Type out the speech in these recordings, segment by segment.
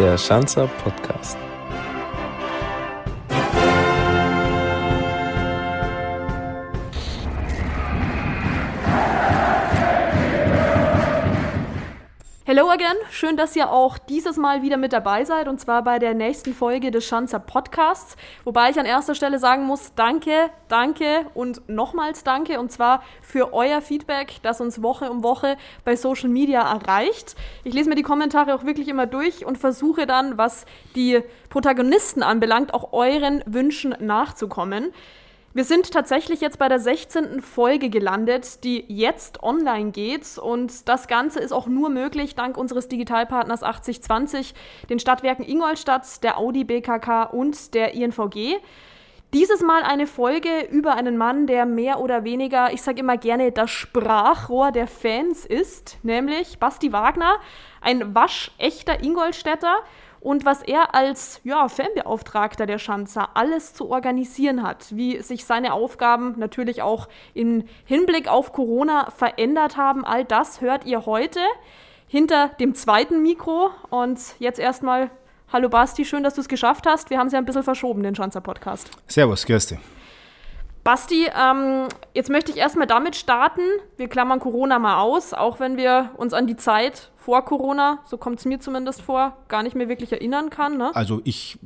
der Schanzer Podcast. Again, schön, dass ihr auch dieses Mal wieder mit dabei seid und zwar bei der nächsten Folge des Schanzer Podcasts. Wobei ich an erster Stelle sagen muss, danke, danke und nochmals danke und zwar für euer Feedback, das uns Woche um Woche bei Social Media erreicht. Ich lese mir die Kommentare auch wirklich immer durch und versuche dann, was die Protagonisten anbelangt, auch euren Wünschen nachzukommen. Wir sind tatsächlich jetzt bei der 16. Folge gelandet, die jetzt online geht. Und das Ganze ist auch nur möglich dank unseres Digitalpartners 8020, den Stadtwerken Ingolstadt, der Audi BKK und der INVG. Dieses Mal eine Folge über einen Mann, der mehr oder weniger, ich sage immer gerne, das Sprachrohr der Fans ist, nämlich Basti Wagner, ein waschechter Ingolstädter und was er als ja, Fanbeauftragter der Schanzer alles zu organisieren hat, wie sich seine Aufgaben natürlich auch im Hinblick auf Corona verändert haben, all das hört ihr heute hinter dem zweiten Mikro. Und jetzt erstmal, hallo Basti, schön, dass du es geschafft hast. Wir haben es ja ein bisschen verschoben, den Schanzer Podcast. Servus, Kirsti. Basti, ähm, jetzt möchte ich erstmal damit starten. Wir klammern Corona mal aus, auch wenn wir uns an die Zeit vor Corona, so kommt es mir zumindest vor, gar nicht mehr wirklich erinnern kann. Ne? Also ich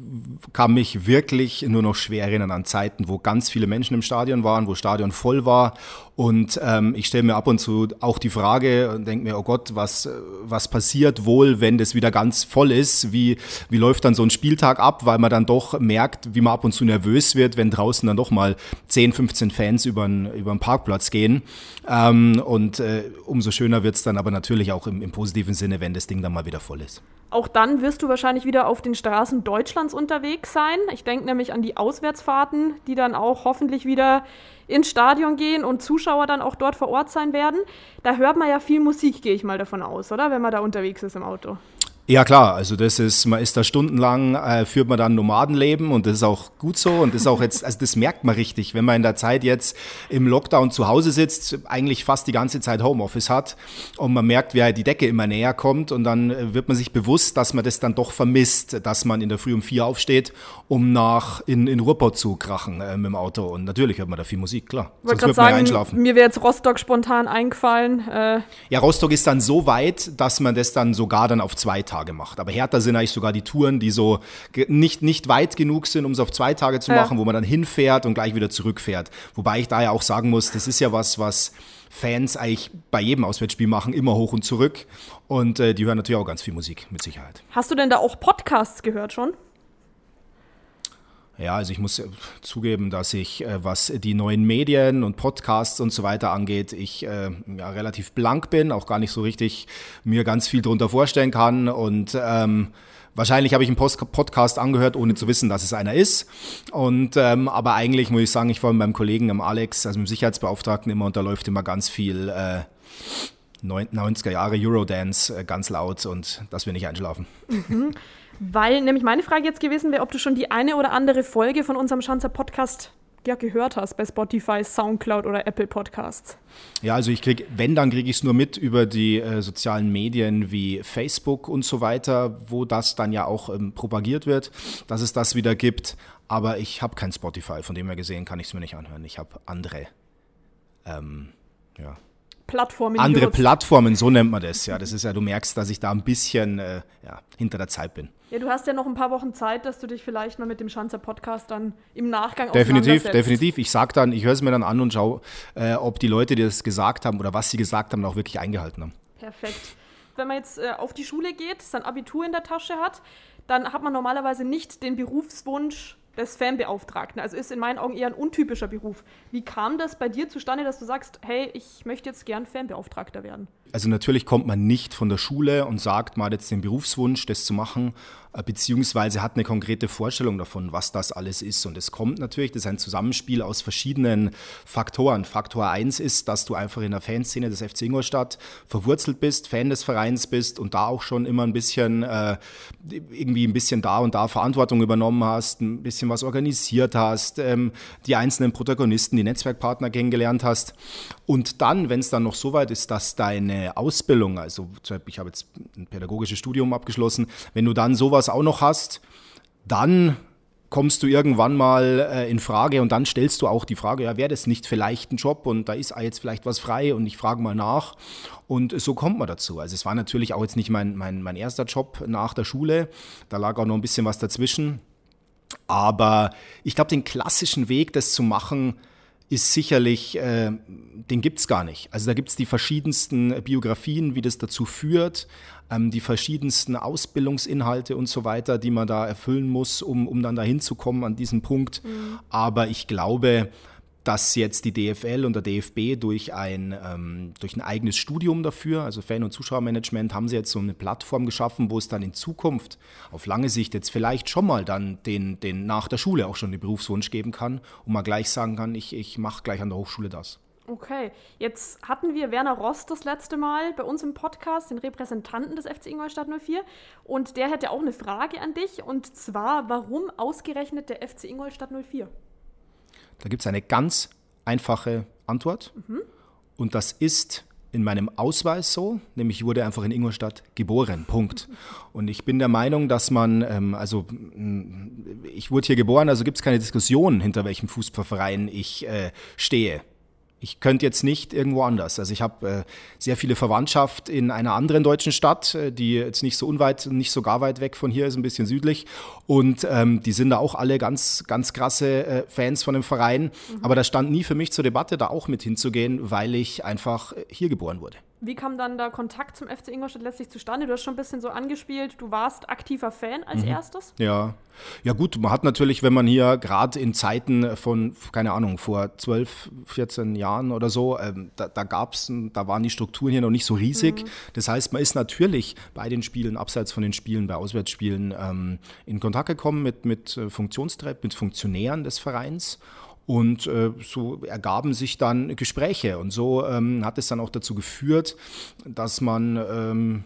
kann mich wirklich nur noch schwer erinnern an Zeiten, wo ganz viele Menschen im Stadion waren, wo Stadion voll war. Und ähm, ich stelle mir ab und zu auch die Frage und denke mir, oh Gott, was, was passiert wohl, wenn das wieder ganz voll ist? Wie, wie läuft dann so ein Spieltag ab? Weil man dann doch merkt, wie man ab und zu nervös wird, wenn draußen dann doch mal 10, 15 Fans über den, Parkplatz gehen. Ähm, und äh, umso schöner wird es dann aber natürlich auch im, im positiven Sinne, wenn das Ding dann mal wieder voll ist. Auch dann wirst du wahrscheinlich wieder auf den Straßen Deutschlands unterwegs sein. Ich denke nämlich an die Auswärtsfahrten, die dann auch hoffentlich wieder ins Stadion gehen und Zuschauer dann auch dort vor Ort sein werden. Da hört man ja viel Musik, gehe ich mal davon aus, oder? Wenn man da unterwegs ist im Auto. Ja klar, also das ist, man ist da stundenlang, äh, führt man dann Nomadenleben und das ist auch gut so und das ist auch jetzt, also das merkt man richtig, wenn man in der Zeit jetzt im Lockdown zu Hause sitzt, eigentlich fast die ganze Zeit Homeoffice hat und man merkt, wie halt die Decke immer näher kommt und dann äh, wird man sich bewusst, dass man das dann doch vermisst, dass man in der Früh um vier aufsteht, um nach in, in Ruhrpott zu krachen äh, mit dem Auto und natürlich hört man da viel Musik, klar. Ich wollte gerade sagen, einschlafen. mir wäre jetzt Rostock spontan eingefallen. Äh ja, Rostock ist dann so weit, dass man das dann sogar dann auf zwei Tage Tage macht. Aber härter sind eigentlich sogar die Touren, die so nicht, nicht weit genug sind, um es auf zwei Tage zu machen, ja. wo man dann hinfährt und gleich wieder zurückfährt. Wobei ich da ja auch sagen muss, das ist ja was, was Fans eigentlich bei jedem Auswärtsspiel machen, immer hoch und zurück. Und äh, die hören natürlich auch ganz viel Musik, mit Sicherheit. Hast du denn da auch Podcasts gehört schon? Ja, also ich muss äh, zugeben, dass ich, äh, was die neuen Medien und Podcasts und so weiter angeht, ich äh, ja, relativ blank bin, auch gar nicht so richtig mir ganz viel darunter vorstellen kann. Und ähm, wahrscheinlich habe ich einen Post Podcast angehört, ohne zu wissen, dass es einer ist. Und ähm, aber eigentlich muss ich sagen, ich war mit meinem Kollegen, am Alex, also mit dem Sicherheitsbeauftragten immer und da läuft immer ganz viel äh, 90er Jahre Eurodance ganz laut und dass wir nicht einschlafen. Mhm. Weil nämlich meine Frage jetzt gewesen wäre, ob du schon die eine oder andere Folge von unserem Schanzer Podcast ja, gehört hast bei Spotify, Soundcloud oder Apple Podcasts. Ja, also ich kriege, wenn, dann kriege ich es nur mit über die äh, sozialen Medien wie Facebook und so weiter, wo das dann ja auch ähm, propagiert wird, dass es das wieder gibt. Aber ich habe kein Spotify, von dem her gesehen kann ich es mir nicht anhören. Ich habe andere ähm, ja, Plattformen. Andere Plattformen, so nennt man das. Ja, das ist ja, du merkst, dass ich da ein bisschen äh, ja, hinter der Zeit bin. Ja, du hast ja noch ein paar Wochen Zeit, dass du dich vielleicht mal mit dem Schanzer Podcast dann im Nachgang Definitiv, definitiv. Ich sag dann, ich höre es mir dann an und schaue, äh, ob die Leute, die das gesagt haben oder was sie gesagt haben, auch wirklich eingehalten haben. Perfekt. Wenn man jetzt äh, auf die Schule geht, sein Abitur in der Tasche hat, dann hat man normalerweise nicht den Berufswunsch, des Fanbeauftragten. Also ist in meinen Augen eher ein untypischer Beruf. Wie kam das bei dir zustande, dass du sagst, hey, ich möchte jetzt gern Fanbeauftragter werden? Also natürlich kommt man nicht von der Schule und sagt, man hat jetzt den Berufswunsch, das zu machen, äh, beziehungsweise hat eine konkrete Vorstellung davon, was das alles ist. Und es kommt natürlich, das ist ein Zusammenspiel aus verschiedenen Faktoren. Faktor 1 ist, dass du einfach in der Fanszene des FC Ingolstadt verwurzelt bist, Fan des Vereins bist und da auch schon immer ein bisschen, äh, irgendwie ein bisschen da und da Verantwortung übernommen hast, ein bisschen bisschen was organisiert hast, ähm, die einzelnen Protagonisten, die Netzwerkpartner kennengelernt hast. Und dann, wenn es dann noch so weit ist, dass deine Ausbildung, also ich habe jetzt ein pädagogisches Studium abgeschlossen, wenn du dann sowas auch noch hast, dann kommst du irgendwann mal äh, in Frage und dann stellst du auch die Frage, ja, wäre das nicht vielleicht ein Job und da ist jetzt vielleicht was frei und ich frage mal nach. Und so kommt man dazu. Also es war natürlich auch jetzt nicht mein, mein, mein erster Job nach der Schule. Da lag auch noch ein bisschen was dazwischen. Aber ich glaube, den klassischen Weg, das zu machen, ist sicherlich, äh, den gibt es gar nicht. Also da gibt es die verschiedensten Biografien, wie das dazu führt, ähm, die verschiedensten Ausbildungsinhalte und so weiter, die man da erfüllen muss, um, um dann dahin zu kommen an diesen Punkt. Mhm. Aber ich glaube, dass jetzt die DFL und der DFB durch ein, ähm, durch ein eigenes Studium dafür, also Fan- und Zuschauermanagement, haben sie jetzt so eine Plattform geschaffen, wo es dann in Zukunft auf lange Sicht jetzt vielleicht schon mal dann den, den nach der Schule auch schon den Berufswunsch geben kann und man gleich sagen kann, ich, ich mache gleich an der Hochschule das. Okay, jetzt hatten wir Werner Rost das letzte Mal bei uns im Podcast, den Repräsentanten des FC Ingolstadt 04. Und der hätte auch eine Frage an dich. Und zwar, warum ausgerechnet der FC Ingolstadt 04? Da gibt es eine ganz einfache Antwort. Mhm. Und das ist in meinem Ausweis so, nämlich ich wurde einfach in Ingolstadt geboren, Punkt. Und ich bin der Meinung, dass man, ähm, also ich wurde hier geboren, also gibt es keine Diskussion, hinter welchem Fußballverein ich äh, stehe. Ich könnte jetzt nicht irgendwo anders. Also ich habe äh, sehr viele Verwandtschaft in einer anderen deutschen Stadt, äh, die jetzt nicht so unweit, nicht so gar weit weg von hier ist, ein bisschen südlich. Und ähm, die sind da auch alle ganz, ganz krasse äh, Fans von dem Verein. Mhm. Aber das stand nie für mich zur Debatte, da auch mit hinzugehen, weil ich einfach hier geboren wurde. Wie kam dann der Kontakt zum FC Ingolstadt letztlich zustande? Du hast schon ein bisschen so angespielt, du warst aktiver Fan als mhm. erstes. Ja. Ja gut, man hat natürlich, wenn man hier gerade in Zeiten von, keine Ahnung, vor 12, 14 Jahren oder so, ähm, da, da gab's, da waren die Strukturen hier noch nicht so riesig. Mhm. Das heißt, man ist natürlich bei den Spielen, abseits von den Spielen, bei Auswärtsspielen ähm, in Kontakt gekommen mit, mit äh, Funktionstreib, mit Funktionären des Vereins und äh, so ergaben sich dann Gespräche. Und so ähm, hat es dann auch dazu geführt, dass man ähm,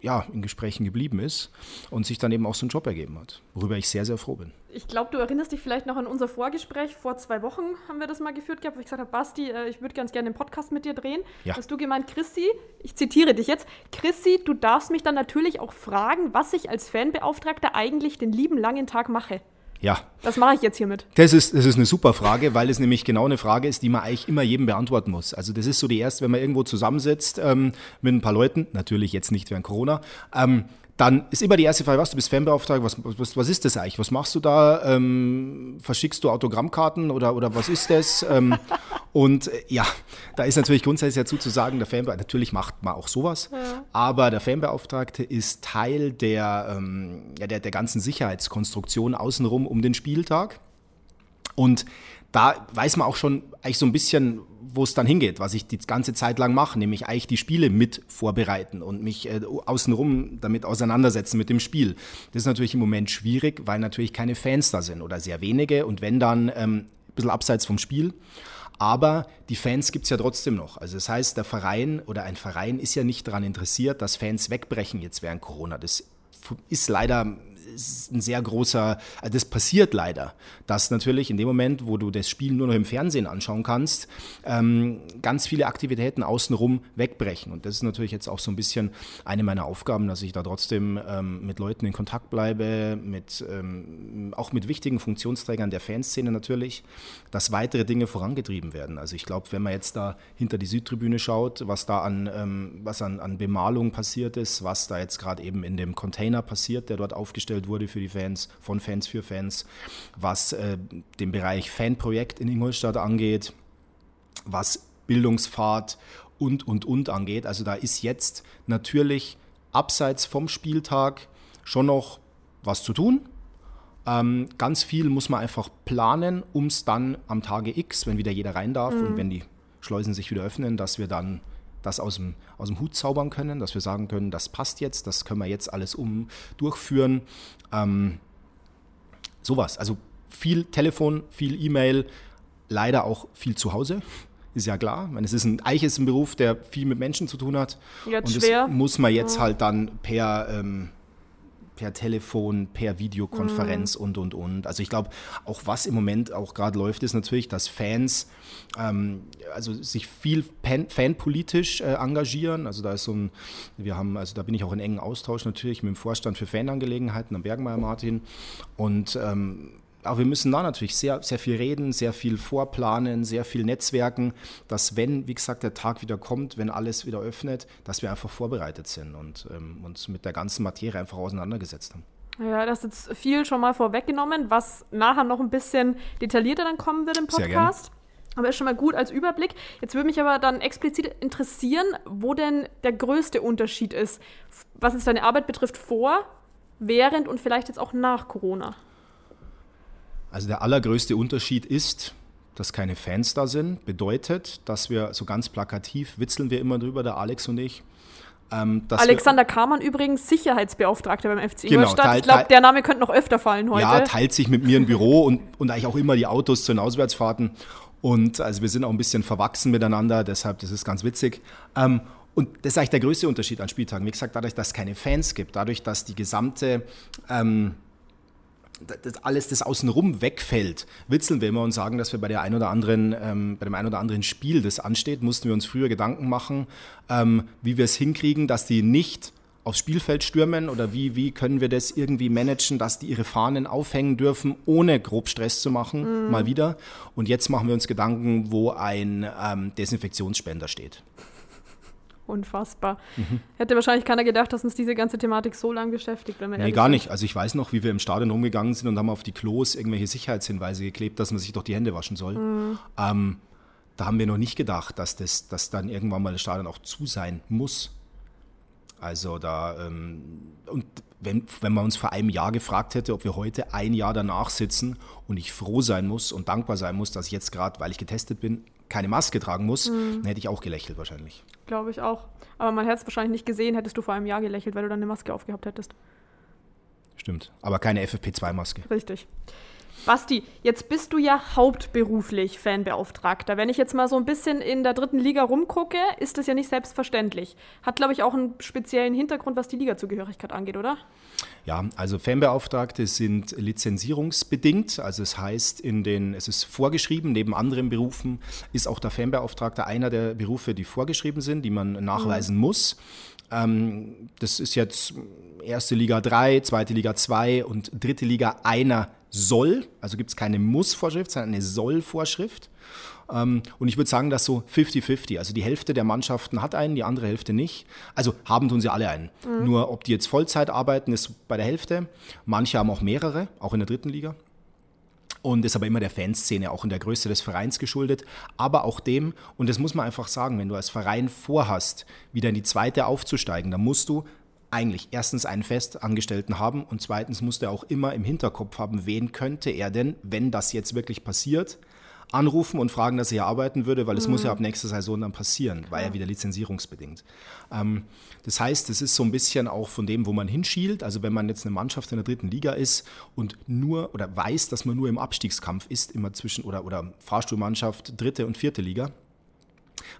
ja, in Gesprächen geblieben ist und sich dann eben auch so einen Job ergeben hat, worüber ich sehr, sehr froh bin. Ich glaube, du erinnerst dich vielleicht noch an unser Vorgespräch. Vor zwei Wochen haben wir das mal geführt gehabt, wo ich gesagt habe, Basti, äh, ich würde ganz gerne den Podcast mit dir drehen. Ja. Hast du gemeint, Christi, ich zitiere dich jetzt, Christi, du darfst mich dann natürlich auch fragen, was ich als Fanbeauftragter eigentlich den lieben langen Tag mache. Ja. Das mache ich jetzt hiermit. Das ist, das ist eine super Frage, weil es nämlich genau eine Frage ist, die man eigentlich immer jedem beantworten muss. Also das ist so die erste, wenn man irgendwo zusammensitzt ähm, mit ein paar Leuten, natürlich jetzt nicht während Corona, ähm, dann ist immer die erste Frage, was, du bist Fanbeauftragter, was, was, was ist das eigentlich? Was machst du da? Ähm, verschickst du Autogrammkarten oder, oder was ist das? ähm, und äh, ja, da ist natürlich grundsätzlich dazu zu sagen, der Fanbeauftragte, natürlich macht man auch sowas, ja. aber der Fanbeauftragte ist Teil der, ähm, ja, der, der ganzen Sicherheitskonstruktion außenrum um den Spieltag. Und da weiß man auch schon eigentlich so ein bisschen, wo es dann hingeht, was ich die ganze Zeit lang mache, nämlich eigentlich die Spiele mit vorbereiten und mich äh, außenrum damit auseinandersetzen mit dem Spiel. Das ist natürlich im Moment schwierig, weil natürlich keine Fans da sind oder sehr wenige und wenn dann ähm, ein bisschen abseits vom Spiel. Aber die Fans gibt es ja trotzdem noch. Also das heißt, der Verein oder ein Verein ist ja nicht daran interessiert, dass Fans wegbrechen jetzt während Corona. Das ist leider ist ein sehr großer, also das passiert leider, dass natürlich in dem Moment, wo du das Spiel nur noch im Fernsehen anschauen kannst, ähm, ganz viele Aktivitäten außenrum wegbrechen. Und das ist natürlich jetzt auch so ein bisschen eine meiner Aufgaben, dass ich da trotzdem ähm, mit Leuten in Kontakt bleibe, mit, ähm, auch mit wichtigen Funktionsträgern der Fanszene natürlich, dass weitere Dinge vorangetrieben werden. Also ich glaube, wenn man jetzt da hinter die Südtribüne schaut, was da an, was an, an Bemalung passiert ist, was da jetzt gerade eben in dem Container passiert, der dort aufgestellt wurde für die Fans, von Fans für Fans, was äh, den Bereich Fanprojekt in Ingolstadt angeht, was Bildungsfahrt und, und, und angeht. Also da ist jetzt natürlich abseits vom Spieltag schon noch was zu tun. Ähm, ganz viel muss man einfach planen, um es dann am Tage X, wenn wieder jeder rein darf mhm. und wenn die Schleusen sich wieder öffnen, dass wir dann das aus dem, aus dem Hut zaubern können, dass wir sagen können, das passt jetzt, das können wir jetzt alles um durchführen. Ähm, sowas. Also viel Telefon, viel E-Mail, leider auch viel zu Hause. Ist ja klar. Ich meine, es ist ein, ist ein Beruf, der viel mit Menschen zu tun hat. Jetzt und schwer. das muss man jetzt ja. halt dann per, ähm, per Telefon, per Videokonferenz mhm. und, und, und. Also ich glaube, auch was im Moment auch gerade läuft, ist natürlich, dass Fans ähm, also sich viel fanpolitisch äh, engagieren. Also da ist so ein, wir haben, also da bin ich auch in engen Austausch natürlich mit dem Vorstand für Fanangelegenheiten am Bergmeier Martin. Und ähm, aber wir müssen da natürlich sehr, sehr viel reden, sehr viel vorplanen, sehr viel netzwerken, dass wenn, wie gesagt, der Tag wieder kommt, wenn alles wieder öffnet, dass wir einfach vorbereitet sind und ähm, uns mit der ganzen Materie einfach auseinandergesetzt haben. Ja, das ist jetzt viel schon mal vorweggenommen, was nachher noch ein bisschen detaillierter dann kommen wird im Podcast. Aber ist schon mal gut als Überblick. Jetzt würde mich aber dann explizit interessieren, wo denn der größte Unterschied ist, was jetzt deine Arbeit betrifft, vor, während und vielleicht jetzt auch nach Corona. Also der allergrößte Unterschied ist, dass keine Fans da sind. Bedeutet, dass wir so ganz plakativ witzeln wir immer drüber, der Alex und ich. Ähm, Alexander Kamann übrigens Sicherheitsbeauftragter beim FC genau, Ingolstadt. ich glaube, der Name könnte noch öfter fallen heute. Ja, teilt sich mit mir ein Büro und, und eigentlich auch immer die Autos zu den Auswärtsfahrten. Und also wir sind auch ein bisschen verwachsen miteinander, deshalb das ist ganz witzig. Ähm, und das ist eigentlich der größte Unterschied an Spieltagen. Wie gesagt, dadurch, dass es keine Fans gibt, dadurch, dass die gesamte ähm, das alles, das außenrum wegfällt, witzeln wir immer und sagen, dass wir bei der ein oder anderen, ähm, bei dem ein oder anderen Spiel, das ansteht, mussten wir uns früher Gedanken machen, ähm, wie wir es hinkriegen, dass die nicht aufs Spielfeld stürmen oder wie, wie können wir das irgendwie managen, dass die ihre Fahnen aufhängen dürfen, ohne grob Stress zu machen, mhm. mal wieder. Und jetzt machen wir uns Gedanken, wo ein ähm, Desinfektionsspender steht. Unfassbar. Mhm. Hätte wahrscheinlich keiner gedacht, dass uns diese ganze Thematik so lange beschäftigt. Wenn nee, gar sind. nicht. Also ich weiß noch, wie wir im Stadion rumgegangen sind und haben auf die Klos irgendwelche Sicherheitshinweise geklebt, dass man sich doch die Hände waschen soll. Mhm. Ähm, da haben wir noch nicht gedacht, dass das dass dann irgendwann mal das Stadion auch zu sein muss. Also da, ähm, und wenn, wenn man uns vor einem Jahr gefragt hätte, ob wir heute ein Jahr danach sitzen und ich froh sein muss und dankbar sein muss, dass ich jetzt gerade, weil ich getestet bin, keine Maske tragen muss, mhm. dann hätte ich auch gelächelt wahrscheinlich. Glaube ich auch. Aber man hätte es wahrscheinlich nicht gesehen, hättest du vor einem Jahr gelächelt, weil du dann eine Maske aufgehabt hättest. Stimmt. Aber keine FFP2-Maske. Richtig. Basti, jetzt bist du ja hauptberuflich Fanbeauftragter. Wenn ich jetzt mal so ein bisschen in der dritten Liga rumgucke, ist das ja nicht selbstverständlich. Hat, glaube ich, auch einen speziellen Hintergrund, was die Ligazugehörigkeit angeht, oder? Ja, also Fanbeauftragte sind lizenzierungsbedingt. Also es heißt, in den, es ist vorgeschrieben, neben anderen Berufen ist auch der Fanbeauftragte einer der Berufe, die vorgeschrieben sind, die man nachweisen mhm. muss. Ähm, das ist jetzt erste Liga 3, zweite Liga 2 und dritte Liga einer soll. Also gibt es keine Muss-Vorschrift, sondern eine Soll-Vorschrift. Ähm, und ich würde sagen, dass so 50-50. Also die Hälfte der Mannschaften hat einen, die andere Hälfte nicht. Also haben tun sie alle einen. Mhm. Nur ob die jetzt Vollzeit arbeiten, ist bei der Hälfte. Manche haben auch mehrere, auch in der dritten Liga. Und ist aber immer der Fanszene, auch in der Größe des Vereins geschuldet. Aber auch dem, und das muss man einfach sagen, wenn du als Verein vorhast, wieder in die zweite aufzusteigen, dann musst du eigentlich erstens einen Festangestellten haben und zweitens muss er auch immer im Hinterkopf haben, wen könnte er denn, wenn das jetzt wirklich passiert, anrufen und fragen, dass er hier arbeiten würde, weil es mhm. muss ja ab nächster Saison dann passieren, weil ja. er wieder lizenzierungsbedingt. Ähm, das heißt, es ist so ein bisschen auch von dem, wo man hinschielt. Also wenn man jetzt eine Mannschaft in der dritten Liga ist und nur oder weiß, dass man nur im Abstiegskampf ist, immer zwischen oder, oder Fahrstuhlmannschaft dritte und vierte Liga,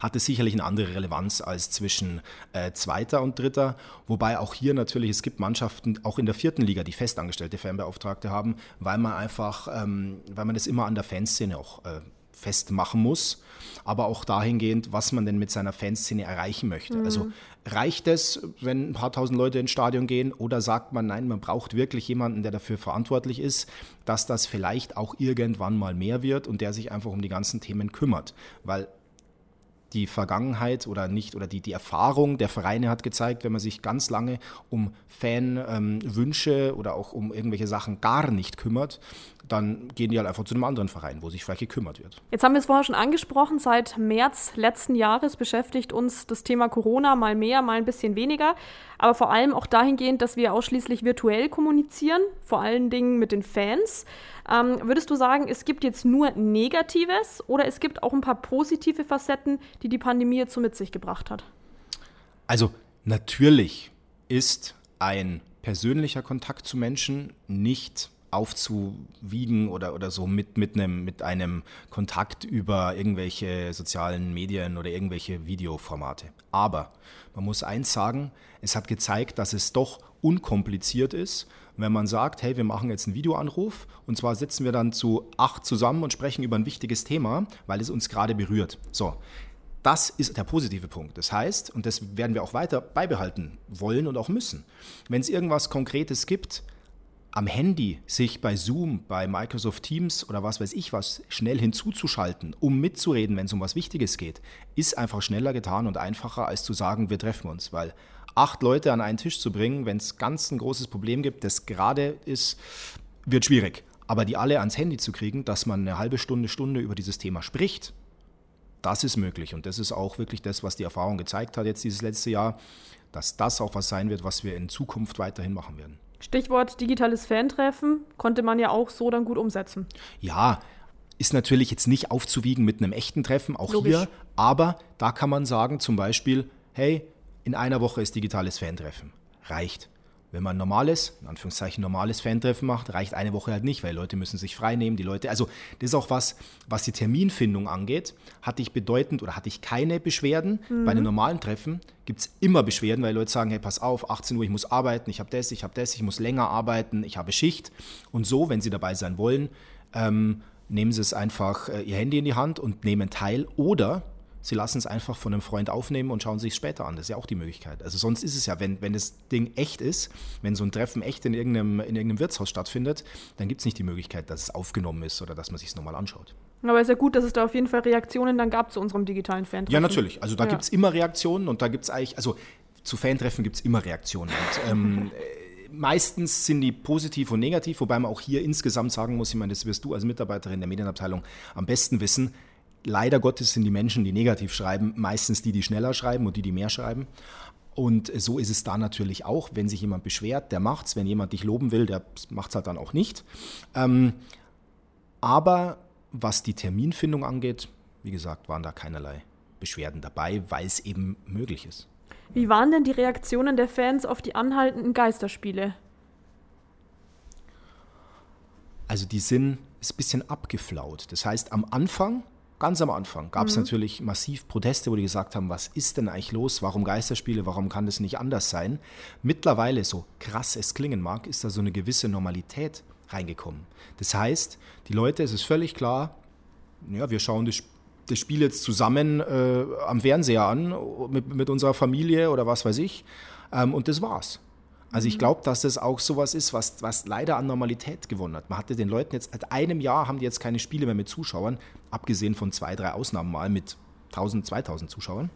hat es sicherlich eine andere Relevanz als zwischen äh, zweiter und dritter. Wobei auch hier natürlich, es gibt Mannschaften, auch in der vierten Liga, die festangestellte Fanbeauftragte haben, weil man einfach, ähm, weil man das immer an der Fanszene auch äh, festmachen muss, aber auch dahingehend, was man denn mit seiner Fanszene erreichen möchte. Mhm. Also reicht es, wenn ein paar tausend Leute ins Stadion gehen oder sagt man, nein, man braucht wirklich jemanden, der dafür verantwortlich ist, dass das vielleicht auch irgendwann mal mehr wird und der sich einfach um die ganzen Themen kümmert, weil die Vergangenheit oder nicht oder die, die Erfahrung der Vereine hat gezeigt, wenn man sich ganz lange um Fanwünsche ähm, oder auch um irgendwelche Sachen gar nicht kümmert, dann gehen die halt einfach zu einem anderen Verein, wo sich vielleicht gekümmert wird. Jetzt haben wir es vorher schon angesprochen, seit März letzten Jahres beschäftigt uns das Thema Corona mal mehr, mal ein bisschen weniger, aber vor allem auch dahingehend, dass wir ausschließlich virtuell kommunizieren, vor allen Dingen mit den Fans. Ähm, würdest du sagen, es gibt jetzt nur Negatives oder es gibt auch ein paar positive Facetten, die die Pandemie jetzt so mit sich gebracht hat? Also natürlich ist ein persönlicher Kontakt zu Menschen nicht aufzuwiegen oder, oder so mit, mit, einem, mit einem Kontakt über irgendwelche sozialen Medien oder irgendwelche Videoformate. Aber man muss eins sagen, es hat gezeigt, dass es doch unkompliziert ist, wenn man sagt, hey, wir machen jetzt einen Videoanruf und zwar sitzen wir dann zu acht zusammen und sprechen über ein wichtiges Thema, weil es uns gerade berührt. So, das ist der positive Punkt. Das heißt, und das werden wir auch weiter beibehalten wollen und auch müssen, wenn es irgendwas Konkretes gibt, am Handy sich bei Zoom, bei Microsoft Teams oder was weiß ich was schnell hinzuzuschalten, um mitzureden, wenn es um was Wichtiges geht, ist einfach schneller getan und einfacher, als zu sagen, wir treffen uns. Weil acht Leute an einen Tisch zu bringen, wenn es ganz ein großes Problem gibt, das gerade ist, wird schwierig. Aber die alle ans Handy zu kriegen, dass man eine halbe Stunde, Stunde über dieses Thema spricht, das ist möglich. Und das ist auch wirklich das, was die Erfahrung gezeigt hat jetzt dieses letzte Jahr, dass das auch was sein wird, was wir in Zukunft weiterhin machen werden. Stichwort digitales Fantreffen konnte man ja auch so dann gut umsetzen. Ja, ist natürlich jetzt nicht aufzuwiegen mit einem echten Treffen, auch Logisch. hier, aber da kann man sagen zum Beispiel, hey, in einer Woche ist digitales Fantreffen. Reicht. Wenn man ein normales, in Anführungszeichen normales Fantreffen macht, reicht eine Woche halt nicht, weil Leute müssen sich frei nehmen, die Leute, also das ist auch was, was die Terminfindung angeht, hatte ich bedeutend oder hatte ich keine Beschwerden. Mhm. Bei einem normalen Treffen gibt es immer Beschwerden, weil Leute sagen, hey, pass auf, 18 Uhr, ich muss arbeiten, ich habe das, ich habe das, ich muss länger arbeiten, ich habe Schicht. Und so, wenn sie dabei sein wollen, ähm, nehmen sie es einfach äh, ihr Handy in die Hand und nehmen teil oder Sie lassen es einfach von einem Freund aufnehmen und schauen sich es später an. Das ist ja auch die Möglichkeit. Also sonst ist es ja, wenn, wenn das Ding echt ist, wenn so ein Treffen echt in irgendeinem, in irgendeinem Wirtshaus stattfindet, dann gibt es nicht die Möglichkeit, dass es aufgenommen ist oder dass man sich es nochmal anschaut. Aber es ist ja gut, dass es da auf jeden Fall Reaktionen dann gab zu unserem digitalen fan Ja, natürlich. Also da ja. gibt es immer Reaktionen und da gibt es eigentlich, also zu Fantreffen gibt es immer Reaktionen. Und, ähm, meistens sind die positiv und negativ, wobei man auch hier insgesamt sagen muss, ich meine, das wirst du als Mitarbeiterin der Medienabteilung am besten wissen, leider Gottes sind die Menschen, die negativ schreiben, meistens die, die schneller schreiben und die, die mehr schreiben. Und so ist es da natürlich auch. Wenn sich jemand beschwert, der macht's. Wenn jemand dich loben will, der macht's halt dann auch nicht. Ähm, aber was die Terminfindung angeht, wie gesagt, waren da keinerlei Beschwerden dabei, weil es eben möglich ist. Wie waren denn die Reaktionen der Fans auf die anhaltenden Geisterspiele? Also die sind ist ein bisschen abgeflaut. Das heißt, am Anfang Ganz am Anfang gab es mhm. natürlich massiv Proteste, wo die gesagt haben, was ist denn eigentlich los? Warum Geisterspiele? Warum kann das nicht anders sein? Mittlerweile, so krass es klingen mag, ist da so eine gewisse Normalität reingekommen. Das heißt, die Leute, es ist völlig klar, ja, wir schauen das, das Spiel jetzt zusammen äh, am Fernseher an, mit, mit, unserer Familie oder was weiß ich. Ähm, und das war's. Also ich mhm. glaube, dass das auch sowas ist, was, was leider an Normalität gewonnen hat. Man hatte den Leuten jetzt, seit einem Jahr haben die jetzt keine Spiele mehr mit Zuschauern, abgesehen von zwei, drei Ausnahmen mal mit 1000, 2000 Zuschauern.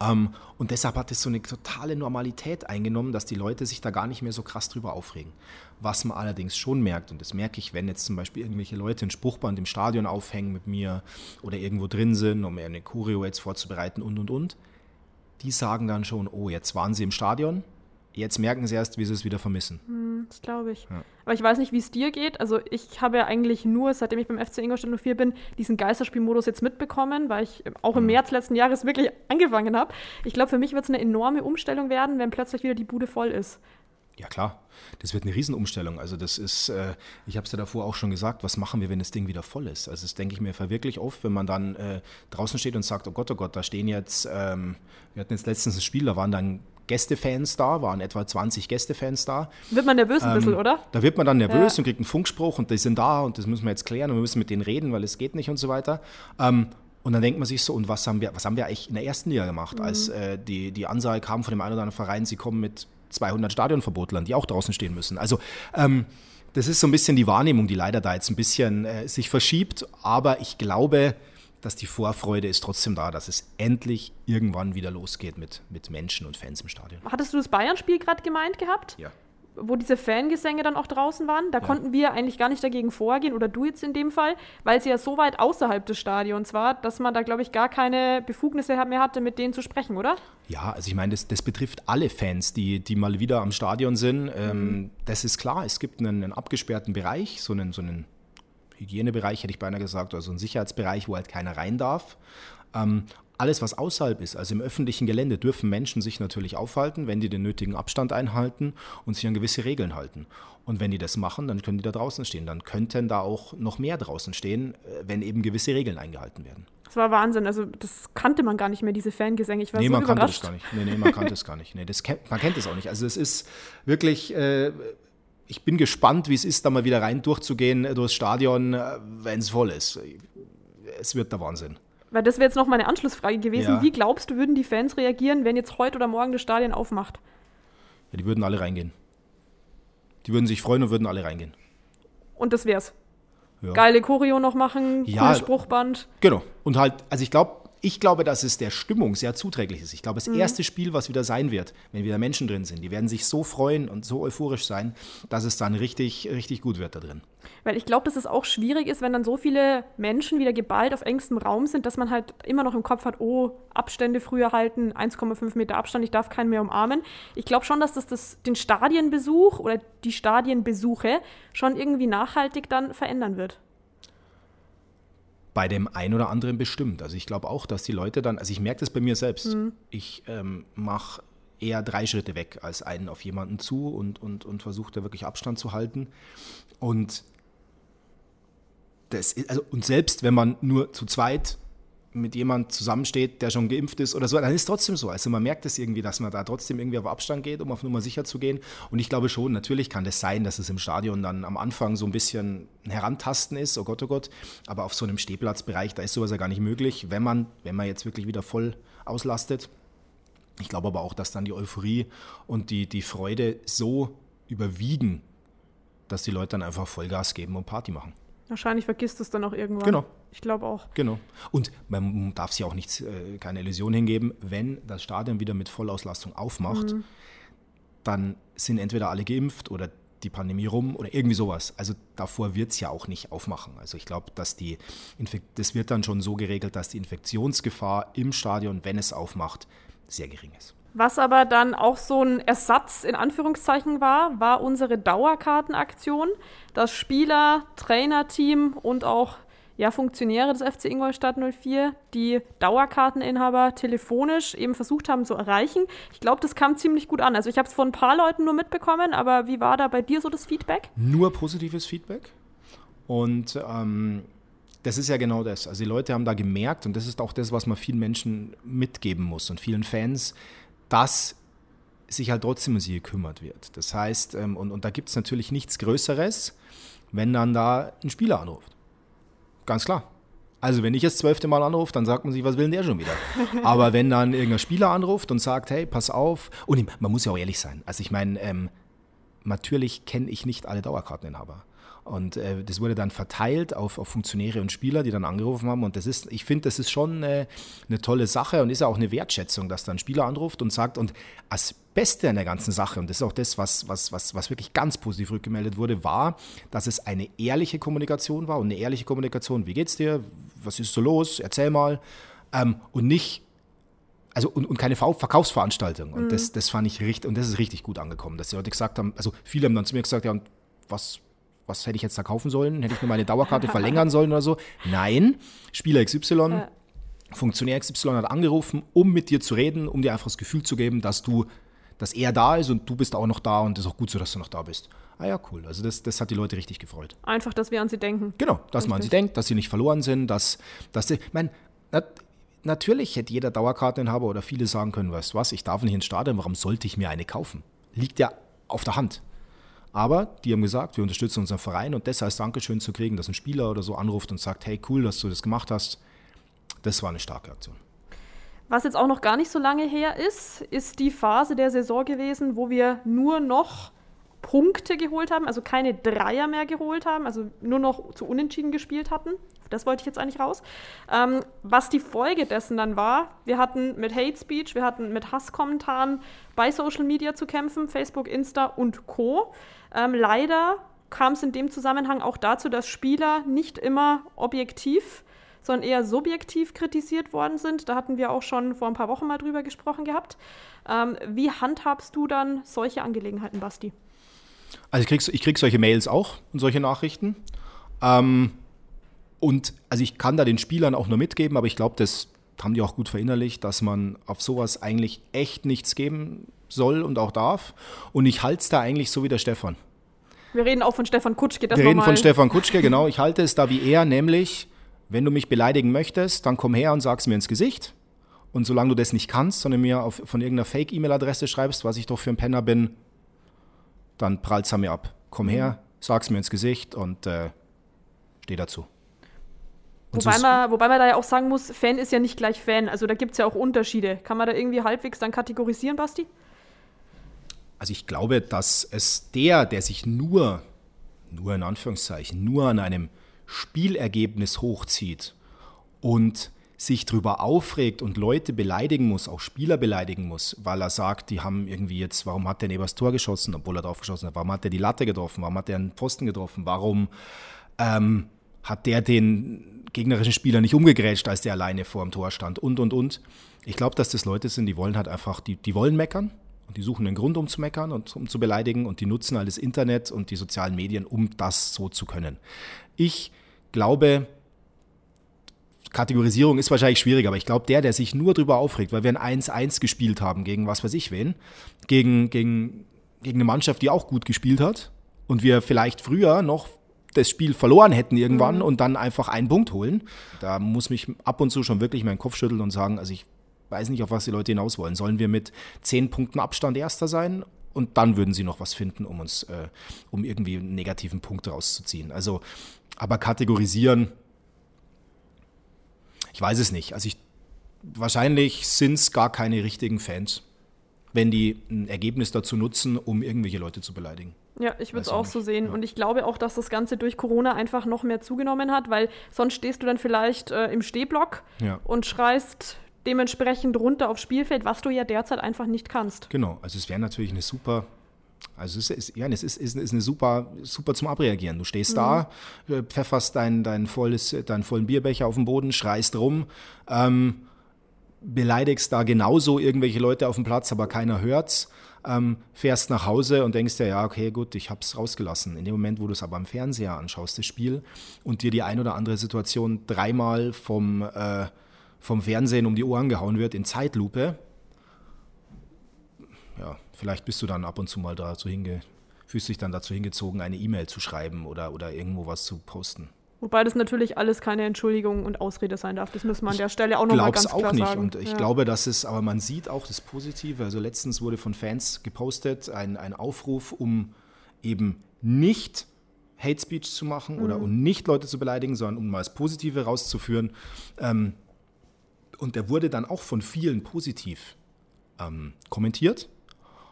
Ähm, und deshalb hat es so eine totale Normalität eingenommen, dass die Leute sich da gar nicht mehr so krass drüber aufregen. Was man allerdings schon merkt, und das merke ich, wenn jetzt zum Beispiel irgendwelche Leute ein Spruchband im Stadion aufhängen mit mir oder irgendwo drin sind, um mir eine Choreo jetzt vorzubereiten und und und, die sagen dann schon, oh, jetzt waren sie im Stadion, Jetzt merken sie erst, wie sie es wieder vermissen. Hm, das glaube ich. Ja. Aber ich weiß nicht, wie es dir geht. Also ich habe ja eigentlich nur, seitdem ich beim FC Ingolstadt 04 bin, diesen Geisterspielmodus jetzt mitbekommen, weil ich auch im mhm. März letzten Jahres wirklich angefangen habe. Ich glaube, für mich wird es eine enorme Umstellung werden, wenn plötzlich wieder die Bude voll ist. Ja klar, das wird eine Riesenumstellung. Also das ist, äh, ich habe es ja davor auch schon gesagt, was machen wir, wenn das Ding wieder voll ist? Also das denke ich mir wirklich oft, wenn man dann äh, draußen steht und sagt, oh Gott, oh Gott, da stehen jetzt, ähm, wir hatten jetzt letztens ein Spiel, da waren dann Gästefans da, waren etwa 20 Gästefans da. Wird man nervös ein bisschen, ähm, oder? Da wird man dann nervös ja. und kriegt einen Funkspruch und die sind da und das müssen wir jetzt klären und wir müssen mit denen reden, weil es geht nicht und so weiter. Ähm, und dann denkt man sich so, und was haben wir, was haben wir eigentlich in der ersten Liga gemacht, mhm. als äh, die, die Ansage kam von dem einen oder anderen Verein, sie kommen mit 200 Stadionverbotlern, die auch draußen stehen müssen. Also ähm, das ist so ein bisschen die Wahrnehmung, die leider da jetzt ein bisschen äh, sich verschiebt, aber ich glaube, dass die Vorfreude ist trotzdem da, dass es endlich irgendwann wieder losgeht mit, mit Menschen und Fans im Stadion. Hattest du das Bayern-Spiel gerade gemeint gehabt? Ja. Wo diese Fangesänge dann auch draußen waren, da ja. konnten wir eigentlich gar nicht dagegen vorgehen, oder du jetzt in dem Fall, weil sie ja so weit außerhalb des Stadions war, dass man da, glaube ich, gar keine Befugnisse mehr hatte, mit denen zu sprechen, oder? Ja, also ich meine, das, das betrifft alle Fans, die, die mal wieder am Stadion sind. Ähm, mhm. Das ist klar, es gibt einen, einen abgesperrten Bereich, so einen, so einen Hygienebereich, hätte ich beinahe gesagt, also ein Sicherheitsbereich, wo halt keiner rein darf. Ähm, alles, was außerhalb ist, also im öffentlichen Gelände, dürfen Menschen sich natürlich aufhalten, wenn die den nötigen Abstand einhalten und sich an gewisse Regeln halten. Und wenn die das machen, dann können die da draußen stehen. Dann könnten da auch noch mehr draußen stehen, äh, wenn eben gewisse Regeln eingehalten werden. Das war Wahnsinn. Also das kannte man gar nicht mehr, diese Fangesänge. Ich war nee, so man überrascht. kannte das gar nicht. Nee, nee, man kannte es gar nicht. Nee, das kennt, man kennt es auch nicht. Also es ist wirklich, äh, ich bin gespannt, wie es ist, da mal wieder rein durchzugehen äh, durchs Stadion, äh, wenn es voll ist. Es wird der Wahnsinn. Weil das wäre jetzt noch meine Anschlussfrage gewesen. Ja. Wie glaubst du, würden die Fans reagieren, wenn jetzt heute oder morgen das Stadion aufmacht? Ja, die würden alle reingehen. Die würden sich freuen und würden alle reingehen. Und das wär's. Ja. Geile Choreo noch machen, Ja. cooles Spruchband. Genau. Und halt, also ich glaube, ich glaube, dass es der Stimmung sehr zuträglich ist. Ich glaube, Mhm. das erste Spiel, was wieder sein wird, wenn wieder Menschen drin sind, die werden sich so freuen und so euphorisch sein, dass es dann richtig, richtig gut wird da drin. Weil ich glaube, dass es auch schwierig ist, wenn dann so viele Menschen wieder geballt auf engstem Raum sind, dass man halt immer noch im Kopf hat, oh, Abstände früher halten, 1,5 Meter Abstand, ich darf keinen mehr umarmen. Ich glaube schon, dass das, das den Stadienbesuch oder die Stadienbesuche schon irgendwie nachhaltig dann verändern wird. Bei dem einen oder anderen bestimmt. Also ich glaube auch, dass die Leute dann, also ich merke das bei mir selbst. Ich ähm, mache eher drei Schritte weg als einen auf jemanden zu und, und, und versuche da wirklich Abstand zu halten. Und das ist, also, und selbst wenn man nur zu zweit mit jemand zusammensteht, der schon geimpft ist oder so, dann ist es trotzdem so. Also man merkt es irgendwie, dass man da trotzdem irgendwie auf Abstand geht, um auf Nummer sicher zu gehen. Und ich glaube schon, natürlich kann das sein, dass es im Stadion dann am Anfang so ein bisschen Herantasten ist, oh Gott, oh Gott. Aber auf so einem Stehplatzbereich, da ist sowas ja gar nicht möglich, wenn man, wenn man jetzt wirklich wieder voll auslastet. Ich glaube aber auch, dass dann die Euphorie und die, die Freude so überwiegen, dass die Leute dann einfach Vollgas geben und Party machen. Wahrscheinlich vergisst es dann auch irgendwann. Genau. Ich glaube auch. Genau. Und man darf sich auch nichts, äh, keine Illusion hingeben, wenn das Stadion wieder mit Vollauslastung aufmacht, dann sind entweder alle geimpft oder die Pandemie rum oder irgendwie sowas. Also davor wird es ja auch nicht aufmachen. Also ich glaube, dass die Infek das wird dann schon so geregelt, dass die Infektionsgefahr im Stadion, wenn es aufmacht, sehr gering ist. Was aber dann auch so ein Ersatz in Anführungszeichen war, war unsere Dauerkartenaktion, dass Spieler, Trainerteam und auch ja, Funktionäre des FC Ingolstadt 04 die Dauerkarteninhaber telefonisch eben versucht haben zu erreichen. Ich glaube, das kam ziemlich gut an. Also ich habe es von ein paar Leuten nur mitbekommen, aber wie war da bei dir so das Feedback? Nur positives Feedback. Und ähm, das ist ja genau das. Also die Leute haben da gemerkt, und das ist auch das, was man vielen Menschen mitgeben muss und vielen Fans, dass sich halt trotzdem um sie gekümmert wird. Das heißt, ähm, und, und da gibt es natürlich nichts Größeres, wenn dann da ein Spieler anruft. Ganz klar. Also wenn ich das zwölfte Mal anrufe, dann sagt man sich, was will denn der schon wieder? Aber wenn dann irgendein Spieler anruft und sagt, hey, pass auf, und man muss ja auch ehrlich sein. Also ich meine, ähm, natürlich kenne ich nicht alle Dauerkarteninhaber. Und äh, das wurde dann verteilt auf, auf Funktionäre und Spieler, die dann angerufen haben. Und das ist, ich finde, das ist schon äh, eine tolle Sache und ist ja auch eine Wertschätzung, dass dann ein Spieler anruft und sagt, und das Beste an der ganzen Sache, und das ist auch das, was, was, was, was wirklich ganz positiv rückgemeldet wurde, war, dass es eine ehrliche Kommunikation war. Und eine ehrliche Kommunikation, wie geht's dir, was ist so los, erzähl mal, ähm, und nicht also und, und keine Ver- Verkaufsveranstaltung. Und das, das fand ich richtig, und das ist richtig gut angekommen, dass die Leute gesagt haben, also viele haben dann zu mir gesagt, ja, und was, was hätte ich jetzt da kaufen sollen? Hätte ich mir meine Dauerkarte verlängern sollen oder so? Nein, Spieler XY, Funktionär XY hat angerufen, um mit dir zu reden, um dir einfach das Gefühl zu geben, dass du, dass er da ist und du bist auch noch da und es ist auch gut so, dass du noch da bist. Ah ja, cool. Also das, das hat die Leute richtig gefreut. Einfach, dass wir an sie denken. Genau, dass man an sie Richtig. denkt, dass sie nicht verloren sind, dass, dass sie, ich meine, nat natürlich hätte jeder Dauerkarteninhaber oder viele sagen können, weißt du was, ich darf nicht ins Stadion, warum sollte ich mir eine kaufen? Liegt ja auf der Hand. Aber die haben gesagt, wir unterstützen unseren Verein und das als Dankeschön zu kriegen, dass ein Spieler oder so anruft und sagt, hey, cool, dass du das gemacht hast, das war eine starke Aktion. Was jetzt auch noch gar nicht so lange her ist, ist die Phase der Saison gewesen, wo wir nur noch Punkte geholt haben, also keine Dreier mehr geholt haben, also nur noch zu Unentschieden gespielt hatten. Das wollte ich jetzt eigentlich raus. Ähm, was die Folge dessen dann war, wir hatten mit Hate Speech, wir hatten mit Hasskommentaren bei Social Media zu kämpfen, Facebook, Insta und Co. Ähm, leider kam es in dem Zusammenhang auch dazu, dass Spieler nicht immer objektiv sondern eher subjektiv kritisiert worden sind. Da hatten wir auch schon vor ein paar Wochen mal drüber gesprochen gehabt. Ähm, wie handhabst du dann solche Angelegenheiten, Basti? Also ich krieg, ich krieg solche Mails auch und solche Nachrichten. Ähm, und also ich kann da den Spielern auch nur mitgeben, aber ich glaube, das haben die auch gut verinnerlicht, dass man auf sowas eigentlich echt nichts geben soll und auch darf. Und ich halte es da eigentlich so wie der Stefan. Wir reden auch von Stefan Kutschke. Das Wir reden von Stefan Kutschke, genau. Ich halte es da wie er, nämlich, wenn du mich beleidigen möchtest, dann komm her und sag es mir ins Gesicht. Und solange du das nicht kannst, sondern mir auf, von irgendeiner Fake-E-Mail-Adresse schreibst, was ich doch für ein Penner bin, dann prallt es an mir ab. Komm her, sag es mir ins Gesicht und äh, steh dazu. Wobei man, wobei man da ja auch sagen muss, Fan ist ja nicht gleich Fan. Also da gibt es ja auch Unterschiede. Kann man da irgendwie halbwegs dann kategorisieren, Basti? Also ich glaube, dass es der, der sich nur, nur in Anführungszeichen, nur an einem Spielergebnis hochzieht und sich darüber aufregt und Leute beleidigen muss, auch Spieler beleidigen muss, weil er sagt, die haben irgendwie jetzt, warum hat der neben das Tor geschossen, obwohl er drauf geschossen hat, warum hat der die Latte getroffen, warum hat der einen Pfosten getroffen, warum ähm, hat der den gegnerischen Spieler nicht umgegrätscht, als der alleine vor dem Tor stand und, und, und. Ich glaube, dass das Leute sind, die wollen halt einfach, die, die wollen meckern und die suchen einen Grund, um zu meckern und um zu beleidigen und die nutzen halt das Internet und die sozialen Medien, um das so zu können. Ich glaube, Kategorisierung ist wahrscheinlich schwierig, aber ich glaube, der, der sich nur darüber aufregt, weil wir ein 1-1 gespielt haben gegen was weiß ich wen, gegen, gegen, gegen eine Mannschaft, die auch gut gespielt hat und wir vielleicht früher noch das Spiel verloren hätten irgendwann mhm. und dann einfach einen Punkt holen. Da muss mich ab und zu schon wirklich meinen Kopf schütteln und sagen, also ich weiß nicht, auf was die Leute hinaus wollen. Sollen wir mit zehn Punkten Abstand Erster sein? Und dann würden sie noch was finden, um uns, äh, um irgendwie einen negativen Punkt rauszuziehen. Also, aber kategorisieren, ich weiß es nicht. Also ich, wahrscheinlich sind es gar keine richtigen Fans, wenn die ein Ergebnis dazu nutzen, um irgendwelche Leute zu beleidigen. Ja, ich würde es auch so sehen. Ja. Und ich glaube auch, dass das Ganze durch Corona einfach noch mehr zugenommen hat, weil sonst stehst du dann vielleicht äh, im Stehblock ja. und schreist dementsprechend runter aufs Spielfeld, was du ja derzeit einfach nicht kannst. Genau, also es wäre natürlich eine super also es ist, ja, es ist, ist, ist eine super, super zum Abreagieren. Du stehst mhm. da, äh, pfefferst dein, dein volles, deinen vollen Bierbecher auf den Boden, schreist rum, ähm, beleidigst da genauso irgendwelche Leute auf dem Platz, aber keiner hört's ähm, fährst nach Hause und denkst dir, ja, okay, gut, ich habe es rausgelassen. In dem Moment, wo du es aber am Fernseher anschaust, das Spiel, und dir die ein oder andere Situation dreimal vom, äh, vom Fernsehen um die Ohren gehauen wird in Zeitlupe, ja, vielleicht bist du dann ab und zu mal dazu hinge, fühlst dich dann dazu hingezogen, eine E-Mail zu schreiben oder, oder irgendwo was zu posten. Wobei das natürlich alles keine Entschuldigung und Ausrede sein darf. Das muss man an der Stelle auch nochmal ganz auch klar nicht. sagen. Und ich ja. glaube, dass es, aber man sieht auch das Positive. Also letztens wurde von Fans gepostet ein, ein Aufruf, um eben nicht Hate Speech zu machen mhm. oder um nicht Leute zu beleidigen, sondern um mal das Positive rauszuführen. Ähm, und der wurde dann auch von vielen positiv ähm, kommentiert.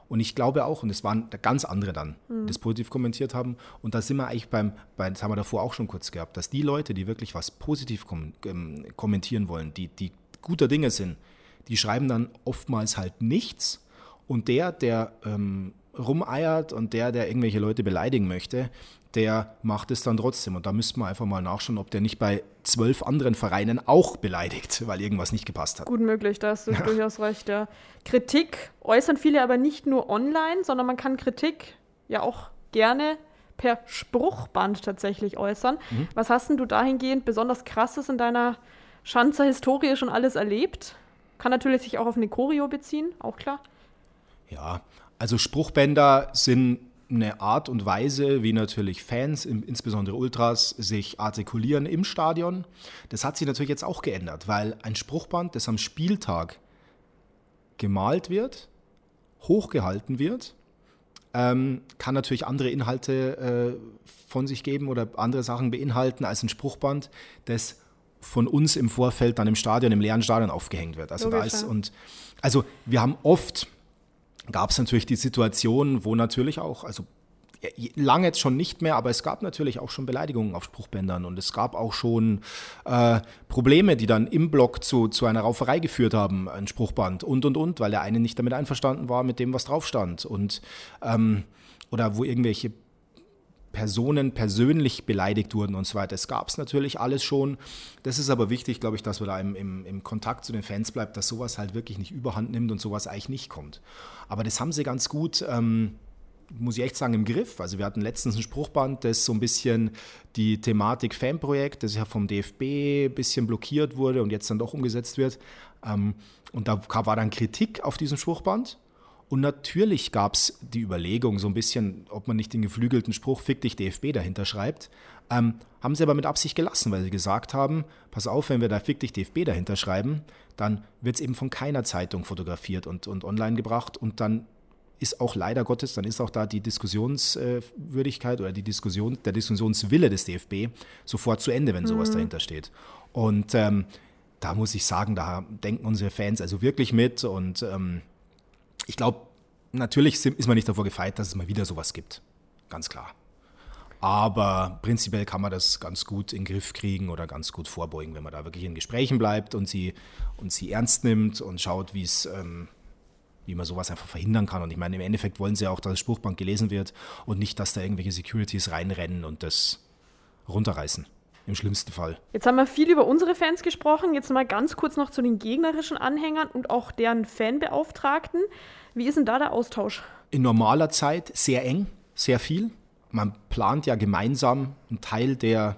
Und ich glaube auch, und es waren ganz andere dann, die mhm. das positiv kommentiert haben. Und da sind wir eigentlich beim, bei, das haben wir davor auch schon kurz gehabt, dass die Leute, die wirklich was positiv kom ähm, kommentieren wollen, die, die guter Dinge sind, die schreiben dann oftmals halt nichts. Und der, der ähm, rumeiert und der, der irgendwelche Leute beleidigen möchte, der macht es dann trotzdem. Und da müsste man einfach mal nachschauen, ob der nicht bei zwölf anderen Vereinen auch beleidigt, weil irgendwas nicht gepasst hat. Gut möglich, da hast du ja. durchaus recht, ja. Kritik äußern viele aber nicht nur online, sondern man kann Kritik ja auch gerne per Spruchband tatsächlich äußern. Mhm. Was hast denn du dahingehend besonders krasses in deiner Schanzer Historie schon alles erlebt? Kann natürlich sich auch auf eine Choreo beziehen, auch klar. Ja, also Spruchbänder sind eine Art und Weise, wie natürlich Fans, insbesondere Ultras, sich artikulieren im Stadion. Das hat sich natürlich jetzt auch geändert, weil ein Spruchband, das am Spieltag gemalt wird, hochgehalten wird, ähm, kann natürlich andere Inhalte äh, von sich geben oder andere Sachen beinhalten als ein Spruchband, das von uns im Vorfeld dann im Stadion, im leeren Stadion aufgehängt wird. Also da ist und also wir haben oft gab es natürlich die Situation, wo natürlich auch, also lange jetzt schon nicht mehr, aber es gab natürlich auch schon Beleidigungen auf Spruchbändern und es gab auch schon äh, Probleme, die dann im Block zu, zu einer Rauferei geführt haben, ein Spruchband und und und, weil der eine nicht damit einverstanden war mit dem, was drauf stand. Und ähm, oder wo irgendwelche Personen persönlich beleidigt wurden und so weiter. Es gab es natürlich alles schon. Das ist aber wichtig, glaube ich, dass man da im, im, im, Kontakt zu den Fans bleibt, dass sowas halt wirklich nicht überhand nimmt und sowas eigentlich nicht kommt. Aber das haben sie ganz gut ähm, muss ich echt sagen, im Griff. Also wir hatten letztens ein Spruchband, das so ein bisschen die Thematik Fanprojekt, das ja vom DFB ein bisschen blockiert wurde und jetzt dann doch umgesetzt wird. Ähm, und da war dann Kritik auf diesem Spruchband. Und natürlich gab es die Überlegung, so ein bisschen, ob man nicht den geflügelten Spruch Fick dich DFB dahinter schreibt. Ähm, haben sie aber mit Absicht gelassen, weil sie gesagt haben, pass auf, wenn wir da Fick dich DFB dahinter schreiben, dann wird es eben von keiner Zeitung fotografiert und, und online gebracht und dann ist auch leider Gottes, dann ist auch da die Diskussionswürdigkeit oder die Diskussion, der Diskussionswille des DFB sofort zu Ende, wenn sowas mhm. dahinter steht. Und ähm, da muss ich sagen, da denken unsere Fans also wirklich mit und ähm, ich glaube, natürlich ist man nicht davor gefeit, dass es mal wieder sowas gibt. Ganz klar. Aber prinzipiell kann man das ganz gut in den Griff kriegen oder ganz gut vorbeugen, wenn man da wirklich in Gesprächen bleibt und sie, und sie ernst nimmt und schaut, wie es, ähm, wie man sowas einfach verhindern kann. Und ich meine, im Endeffekt wollen sie auch, dass das Spruchband gelesen wird und nicht, dass da irgendwelche Securities reinrennen und das runterreißen. Im schlimmsten Fall. Jetzt haben wir viel über unsere Fans gesprochen. Jetzt mal ganz kurz noch zu den gegnerischen Anhängern und auch deren Fanbeauftragten. Wie ist denn da der Austausch? In normaler Zeit sehr eng, sehr viel. Man plant ja gemeinsam einen Teil der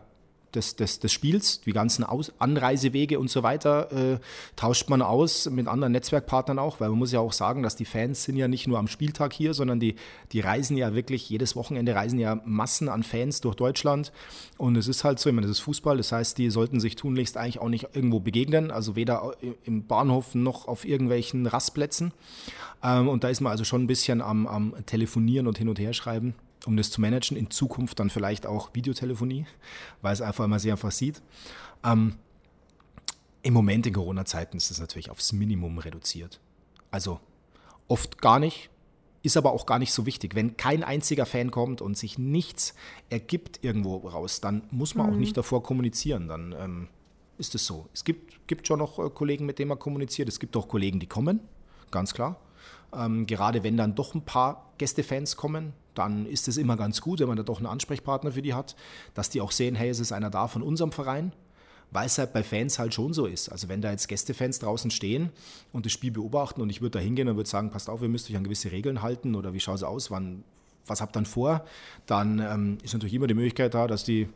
des, des, des Spiels, die ganzen Aus Anreisewege und so weiter, äh, tauscht man aus mit anderen Netzwerkpartnern auch, weil man muss ja auch sagen, dass die Fans sind ja nicht nur am Spieltag hier, sondern die, die reisen ja wirklich, jedes Wochenende reisen ja Massen an Fans durch Deutschland. Und es ist halt so, ich meine, das ist Fußball, das heißt, die sollten sich tunlichst eigentlich auch nicht irgendwo begegnen, also weder im Bahnhof noch auf irgendwelchen Rastplätzen. Ähm, und da ist man also schon ein bisschen am, am Telefonieren und hin und her schreiben um das zu managen. In Zukunft dann vielleicht auch Videotelefonie, weil es einfach immer sehr einfach sieht. Ähm, Im Moment in Corona-Zeiten ist es natürlich aufs Minimum reduziert. Also oft gar nicht, ist aber auch gar nicht so wichtig. Wenn kein einziger Fan kommt und sich nichts ergibt irgendwo raus, dann muss man mhm. auch nicht davor kommunizieren. Dann ähm, ist es so. Es gibt, gibt schon noch äh, Kollegen, mit denen man kommuniziert. Es gibt auch Kollegen, die kommen, ganz klar. Ähm, gerade wenn dann doch ein paar Gästefans kommen, dann ist es immer ganz gut, wenn man da doch einen Ansprechpartner für die hat, dass die auch sehen, hey, es ist einer da von unserem Verein, weil es halt bei Fans halt schon so ist. Also wenn da jetzt Gästefans draußen stehen und das Spiel beobachten und ich würde da hingehen und würde sagen, passt auf, ihr müsst euch an gewisse Regeln halten oder wie schaut es aus, wann, was habt ihr dann vor, dann ähm, ist natürlich immer die Möglichkeit da, dass die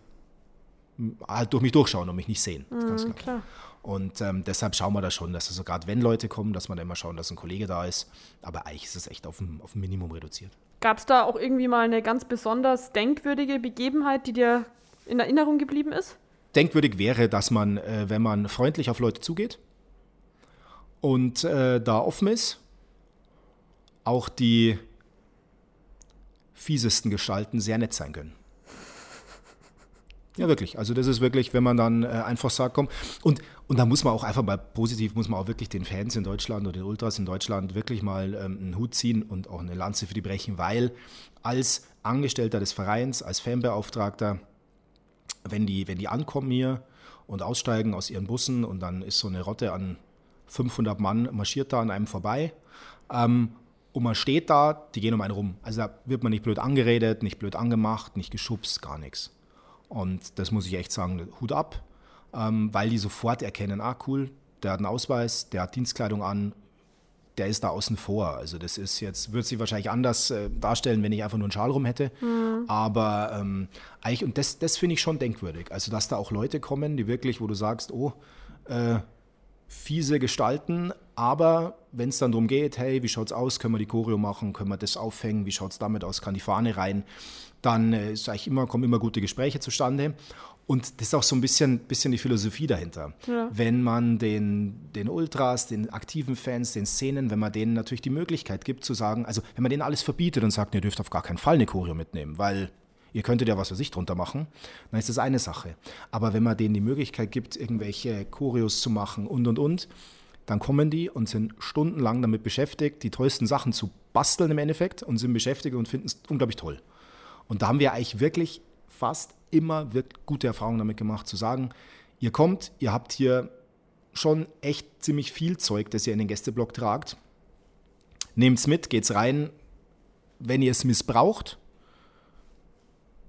halt durch mich durchschauen und mich nicht sehen. Mhm, klar. klar. Und ähm, deshalb schauen wir da schon, dass also gerade wenn Leute kommen, dass man da immer schauen, dass ein Kollege da ist. Aber eigentlich ist es echt auf ein, auf ein Minimum reduziert. Gab es da auch irgendwie mal eine ganz besonders denkwürdige Begebenheit, die dir in Erinnerung geblieben ist? Denkwürdig wäre, dass man, äh, wenn man freundlich auf Leute zugeht und äh, da offen ist, auch die fiesesten Gestalten sehr nett sein können. Ja, wirklich. Also das ist wirklich, wenn man dann äh, einfach sagt, komm. Und, und da muss man auch einfach mal positiv, muss man auch wirklich den Fans in Deutschland oder den Ultras in Deutschland wirklich mal ähm, einen Hut ziehen und auch eine Lanze für die brechen, weil als Angestellter des Vereins, als Fanbeauftragter, wenn die, wenn die ankommen hier und aussteigen aus ihren Bussen und dann ist so eine Rotte an 500 Mann marschiert da an einem vorbei ähm, und man steht da, die gehen um einen rum. Also da wird man nicht blöd angeredet, nicht blöd angemacht, nicht geschubst, gar nichts. Und das muss ich echt sagen, Hut ab, ähm, weil die sofort erkennen, ah cool, der hat einen Ausweis, der hat Dienstkleidung an, der ist da außen vor. Also das ist jetzt, würde sich wahrscheinlich anders äh, darstellen, wenn ich einfach nur einen Schal rum hätte. Mhm. Aber ähm, eigentlich, und das, das finde ich schon denkwürdig. Also dass da auch Leute kommen, die wirklich, wo du sagst, oh, äh, fiese Gestalten, aber wenn es dann darum geht, hey, wie schaut's aus, können wir die Choreo machen, können wir das aufhängen, wie schaut's damit aus, kann die Fahne rein, dann äh, ist eigentlich immer, kommen immer gute Gespräche zustande. Und das ist auch so ein bisschen, bisschen die Philosophie dahinter. Ja. Wenn man den, den Ultras, den aktiven Fans, den Szenen, wenn man denen natürlich die Möglichkeit gibt zu sagen, also wenn man denen alles verbietet und sagt, ihr dürft auf gar keinen Fall eine Choreo mitnehmen, weil ihr könntet ja was für sich drunter machen, dann ist das eine Sache. Aber wenn man denen die Möglichkeit gibt, irgendwelche Choreos zu machen und und und, dann kommen die und sind stundenlang damit beschäftigt, die tollsten Sachen zu basteln im Endeffekt und sind beschäftigt und finden es unglaublich toll. Und da haben wir eigentlich wirklich fast immer wirklich gute Erfahrungen damit gemacht, zu sagen, ihr kommt, ihr habt hier schon echt ziemlich viel Zeug, das ihr in den Gästeblock tragt. Nehmt es mit, geht's rein. Wenn ihr es missbraucht,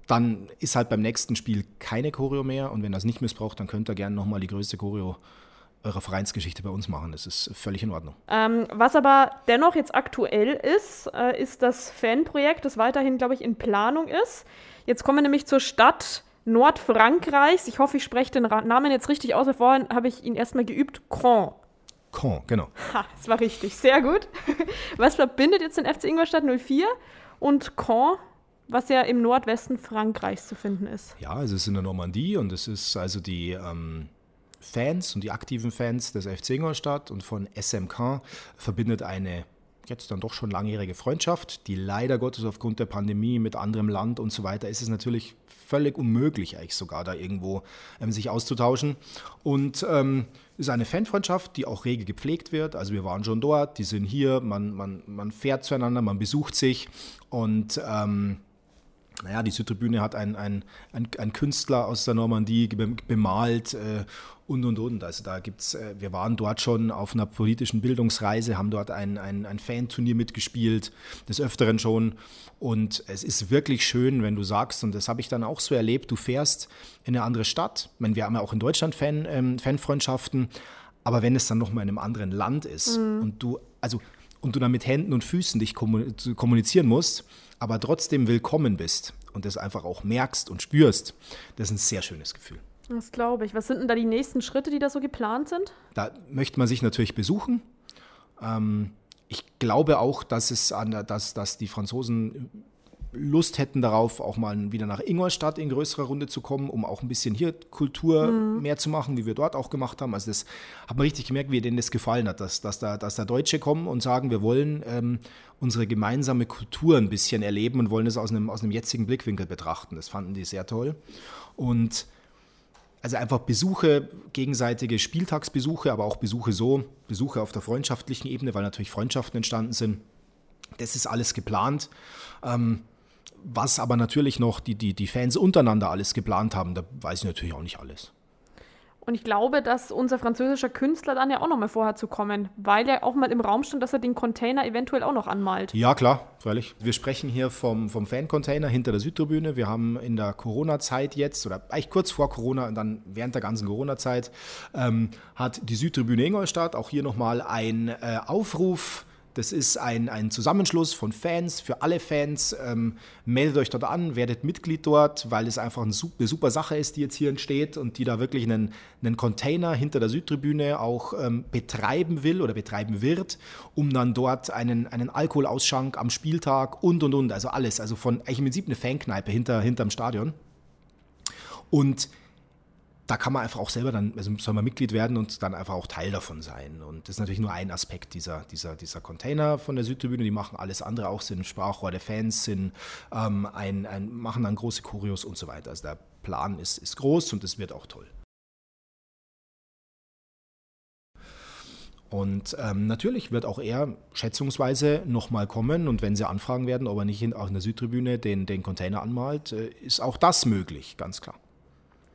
dann ist halt beim nächsten Spiel keine Choreo mehr. Und wenn ihr es nicht missbraucht, dann könnt ihr gerne nochmal die größte Choreo eure Vereinsgeschichte bei uns machen. Das ist völlig in Ordnung. Ähm, was aber dennoch jetzt aktuell ist, äh, ist das Fanprojekt, das weiterhin, glaube ich, in Planung ist. Jetzt kommen wir nämlich zur Stadt Nordfrankreichs. Ich hoffe, ich spreche den Namen jetzt richtig aus. Vorhin habe ich ihn erstmal geübt. Caen. Caen, genau. Ha, das war richtig. Sehr gut. Was verbindet jetzt den FC Ingolstadt 04 und Caen? was ja im Nordwesten Frankreichs zu finden ist. Ja, es ist in der Normandie und es ist also die ähm, Fans und die aktiven Fans des FC Ingolstadt und von SMK verbindet eine jetzt dann doch schon langjährige Freundschaft, die leider Gottes aufgrund der Pandemie mit anderem Land und so weiter ist es natürlich völlig unmöglich, eigentlich sogar da irgendwo ähm, sich auszutauschen. Und ähm, ist eine Fanfreundschaft, die auch rege gepflegt wird. Also wir waren schon dort, die sind hier, man, man, man fährt zueinander, man besucht sich und ähm, naja, die Südtribüne hat ein, ein, ein, ein, Künstler aus der Normandie bemalt äh, und und und. Also da gibt's, äh, wir waren dort schon auf einer politischen Bildungsreise, haben dort ein, ein, ein Fanturnier mitgespielt, des Öfteren schon. Und es ist wirklich schön, wenn du sagst, und das habe ich dann auch so erlebt, du fährst in eine andere Stadt. Ich meine, wir haben ja auch in Deutschland Fan, ähm, Fanfreundschaften, aber wenn es dann nochmal in einem anderen Land ist mhm. und du, also und du dann mit Händen und Füßen dich kommunizieren musst, aber trotzdem willkommen bist und das einfach auch merkst und spürst, das ist ein sehr schönes Gefühl. Das glaube ich. Was sind denn da die nächsten Schritte, die da so geplant sind? Da möchte man sich natürlich besuchen. Ähm, ich glaube auch, dass, es an dass, dass die Franzosen Lust hätten darauf, auch mal wieder nach Ingolstadt in größerer Runde zu kommen, um auch ein bisschen hier Kultur mhm. mehr zu machen, wie wir dort auch gemacht haben. Also das hat man richtig gemerkt, wie denen das gefallen hat, dass, dass, da, dass da Deutsche kommen und sagen, wir wollen ähm, unsere gemeinsame Kultur ein bisschen erleben und wollen es aus einem, aus einem jetzigen Blickwinkel betrachten. Das fanden die sehr toll. Und also einfach Besuche, gegenseitige Spieltagsbesuche, aber auch Besuche so, Besuche auf der freundschaftlichen Ebene, weil natürlich Freundschaften entstanden sind. Das ist alles geplant. Ähm, was aber natürlich noch die, die, die Fans untereinander alles geplant haben, da weiß ich natürlich auch nicht alles. Und ich glaube, dass unser französischer Künstler dann ja auch noch mal vorhat zu kommen, weil er auch mal im Raum stand, dass er den Container eventuell auch noch anmalt. Ja, klar, freilich. Wir sprechen hier vom, vom Fan-Container hinter der Südtribüne. Wir haben in der Corona-Zeit jetzt, oder eigentlich kurz vor Corona und dann während der ganzen Corona-Zeit, ähm, hat die Südtribüne Ingolstadt auch hier nochmal einen äh, Aufruf das ist ein, ein Zusammenschluss von Fans, für alle Fans. Ähm, meldet euch dort an, werdet Mitglied dort, weil es einfach eine super, eine super, Sache ist, die jetzt hier entsteht und die da wirklich einen, einen Container hinter der Südtribüne auch ähm, betreiben will oder betreiben wird, um dann dort einen, einen Alkoholausschank am Spieltag und und und, also alles. Also von eigentlich im Prinzip eine Fankneipe hinter, hinterm Stadion. Und da kann man einfach auch selber dann, also soll man Mitglied werden und dann einfach auch Teil davon sein. Und das ist natürlich nur ein Aspekt dieser, dieser, dieser Container von der Südtribüne. Die machen alles andere auch, sind Sprachrohr der Fans, sind ähm, ein, ein, machen dann große Kurios und so weiter. Also der Plan ist, ist groß und es wird auch toll. Und ähm, natürlich wird auch er schätzungsweise nochmal kommen und wenn sie anfragen werden, ob er nicht in, auch in der Südtribüne den, den Container anmalt, äh, ist auch das möglich, ganz klar.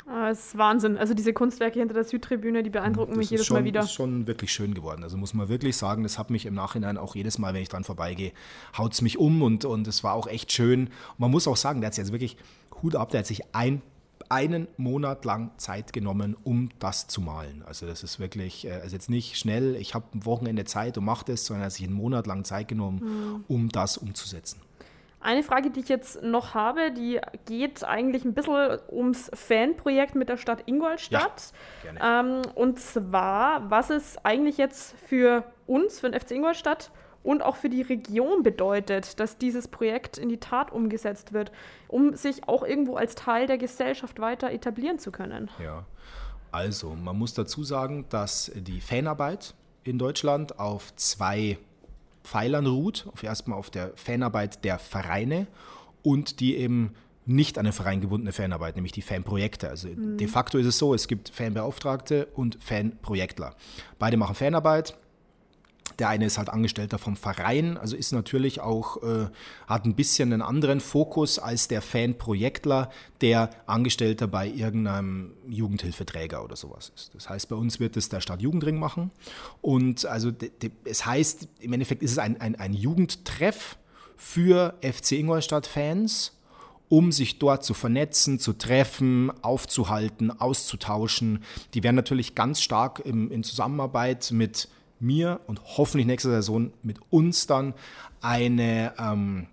Ah, es ist Wahnsinn. Also diese Kunstwerke hinter der Südtribüne, die beeindrucken das mich jedes schon, Mal wieder. Das ist schon wirklich schön geworden. Also muss man wirklich sagen, das hat mich im Nachhinein auch jedes Mal, wenn ich dran vorbeigehe, haut es mich um und, und es war auch echt schön. Und man muss auch sagen, der hat sich jetzt wirklich Hut ab, der hat sich ein, einen Monat lang Zeit genommen, um das zu malen. Also das ist wirklich, äh, also jetzt nicht schnell, ich habe ein Wochenende Zeit und mache das, sondern er hat sich einen Monat lang Zeit genommen, mhm. um das umzusetzen. Eine Frage, die ich jetzt noch habe, die geht eigentlich ein bisschen ums Fanprojekt mit der Stadt Ingolstadt. Ja, ähm, und zwar, was es eigentlich jetzt für uns, für den FC Ingolstadt und auch für die Region bedeutet, dass dieses Projekt in die Tat umgesetzt wird, um sich auch irgendwo als Teil der Gesellschaft weiter etablieren zu können. Ja, also man muss dazu sagen, dass die Fanarbeit in Deutschland auf zwei Pfeilern ruht. Auf erstmal auf der Fanarbeit der Vereine und die eben nicht an den Verein gebundene Fanarbeit, nämlich die Fanprojekte. Also mhm. de facto ist es so, es gibt Fanbeauftragte und Fanprojektler. Beide machen Fanarbeit. Der eine ist halt Angestellter vom Verein, also ist natürlich auch, äh, hat ein bisschen einen anderen Fokus als der Fanprojektler, der Angestellter bei irgendeinem Jugendhilfeträger oder sowas ist. Das heißt, bei uns wird es der Stadtjugendring machen. Und also es heißt, im Endeffekt ist es ein, ein, ein Jugendtreff für FC Ingolstadt-Fans um sich dort zu vernetzen, zu treffen, aufzuhalten, auszutauschen. Die werden natürlich ganz stark im, in Zusammenarbeit mit mir und hoffentlich nächste Saison mit uns dann eine ähm,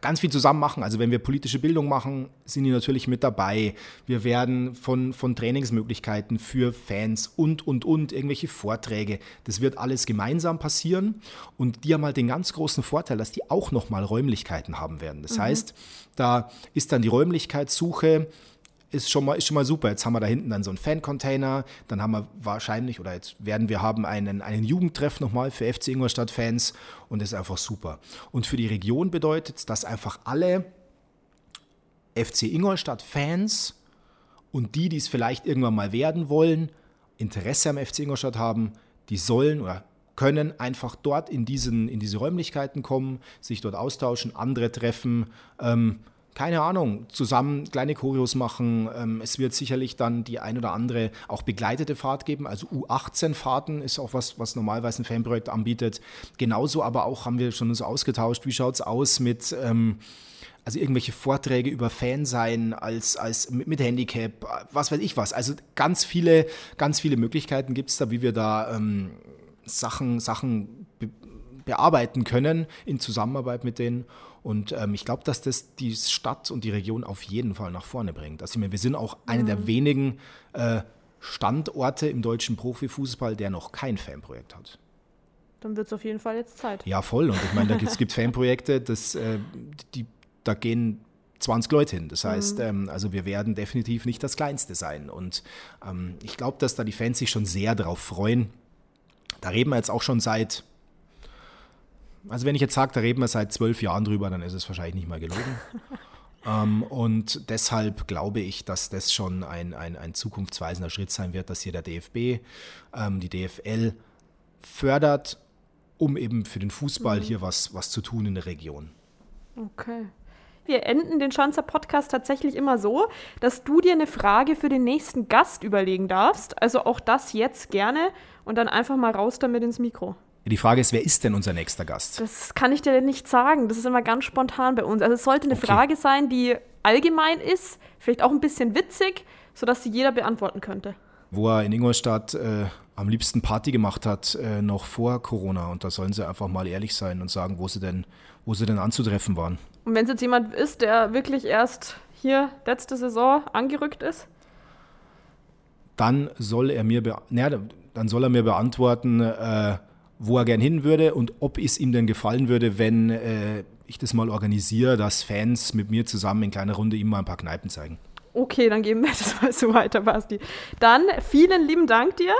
ganz viel zusammen machen. Also wenn wir politische Bildung machen, sind die natürlich mit dabei. Wir werden von, von Trainingsmöglichkeiten für Fans und, und, und, irgendwelche Vorträge. Das wird alles gemeinsam passieren. Und die haben halt den ganz großen Vorteil, dass die auch nochmal Räumlichkeiten haben werden. Das mhm. heißt, da ist dann die Räumlichkeitssuche ist schon mal, ist schon mal super. Jetzt haben wir da hinten dann so einen Fan-Container, dann haben wir wahrscheinlich, oder jetzt werden wir haben einen, einen Jugendtreff nochmal für FC Ingolstadt-Fans und das ist einfach super. Und für die Region bedeutet es, dass einfach alle FC Ingolstadt-Fans und die, die es vielleicht irgendwann mal werden wollen, Interesse am FC Ingolstadt haben, die sollen oder können einfach dort in, diesen, in diese Räumlichkeiten kommen, sich dort austauschen, andere treffen. Ähm, keine Ahnung, zusammen kleine Choreos machen. Ähm, es wird sicherlich dann die ein oder andere auch begleitete Fahrt geben. Also U18-Fahrten ist auch was, was normalerweise ein Fanprojekt anbietet. Genauso aber auch haben wir schon uns ausgetauscht. Wie schaut es aus mit ähm, also irgendwelche Vorträge über Fansein als, als mit Handicap, was weiß ich was. Also ganz viele, ganz viele Möglichkeiten gibt es da, wie wir da ähm, Sachen, Sachen be bearbeiten können in Zusammenarbeit mit denen. Und ähm, ich glaube, dass das die Stadt und die Region auf jeden Fall nach vorne bringt. Also, ich meine, wir sind auch einer mhm. der wenigen äh, Standorte im deutschen Profifußball, der noch kein Fanprojekt hat. Dann wird es auf jeden Fall jetzt Zeit. Ja, voll. Und ich meine, da es gibt Fanprojekte, das, äh, die, da gehen 20 Leute hin. Das heißt, mhm. ähm, also wir werden definitiv nicht das Kleinste sein. Und ähm, ich glaube, dass da die Fans sich schon sehr darauf freuen. Da reden wir jetzt auch schon seit also wenn ich jetzt sage, da reden wir seit zwölf Jahren drüber, dann ist es wahrscheinlich nicht mal gelogen. ähm, und deshalb glaube ich, dass das schon ein, ein, ein zukunftsweisender Schritt sein wird, dass hier der DFB, ähm, die DFL fördert, um eben für den Fußball mhm. hier was, was zu tun in der Region. Okay. Wir enden den Schanzer Podcast tatsächlich immer so, dass du dir eine Frage für den nächsten Gast überlegen darfst. Also auch das jetzt gerne und dann einfach mal raus damit ins Mikro. Die Frage ist, wer ist denn unser nächster Gast? Das kann ich dir nicht sagen. Das ist immer ganz spontan bei uns. Also es sollte eine okay. Frage sein, die allgemein ist, vielleicht auch ein bisschen witzig, sodass sie jeder beantworten könnte. Wo er in Ingolstadt äh, am liebsten Party gemacht hat, äh, noch vor Corona. Und da sollen sie einfach mal ehrlich sein und sagen, wo sie denn, wo sie denn anzutreffen waren. Und wenn es jetzt jemand ist, der wirklich erst hier letzte Saison angerückt ist? Dann soll er mir, na, dann soll er mir beantworten, äh, wo er gern hin würde und ob es ihm denn gefallen würde, wenn äh, ich das mal organisiere, dass Fans mit mir zusammen in kleiner Runde ihm mal ein paar Kneipen zeigen. Okay, dann geben wir das mal so weiter, Basti. Dann vielen lieben Dank dir.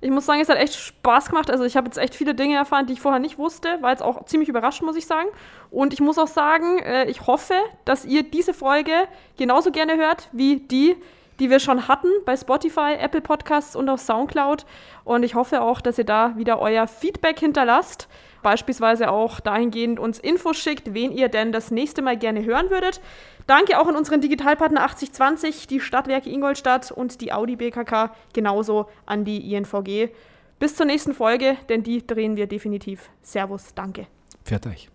Ich muss sagen, es hat echt Spaß gemacht. Also ich habe jetzt echt viele Dinge erfahren, die ich vorher nicht wusste. War jetzt auch ziemlich überrascht, muss ich sagen. Und ich muss auch sagen, äh, ich hoffe, dass ihr diese Folge genauso gerne hört wie die, die wir schon hatten bei Spotify, Apple Podcasts und auf Soundcloud. Und ich hoffe auch, dass ihr da wieder euer Feedback hinterlasst. Beispielsweise auch dahingehend uns Infos schickt, wen ihr denn das nächste Mal gerne hören würdet. Danke auch an unseren Digitalpartner 8020, die Stadtwerke Ingolstadt und die Audi BKK, genauso an die INVG. Bis zur nächsten Folge, denn die drehen wir definitiv. Servus, danke. Pfiat euch.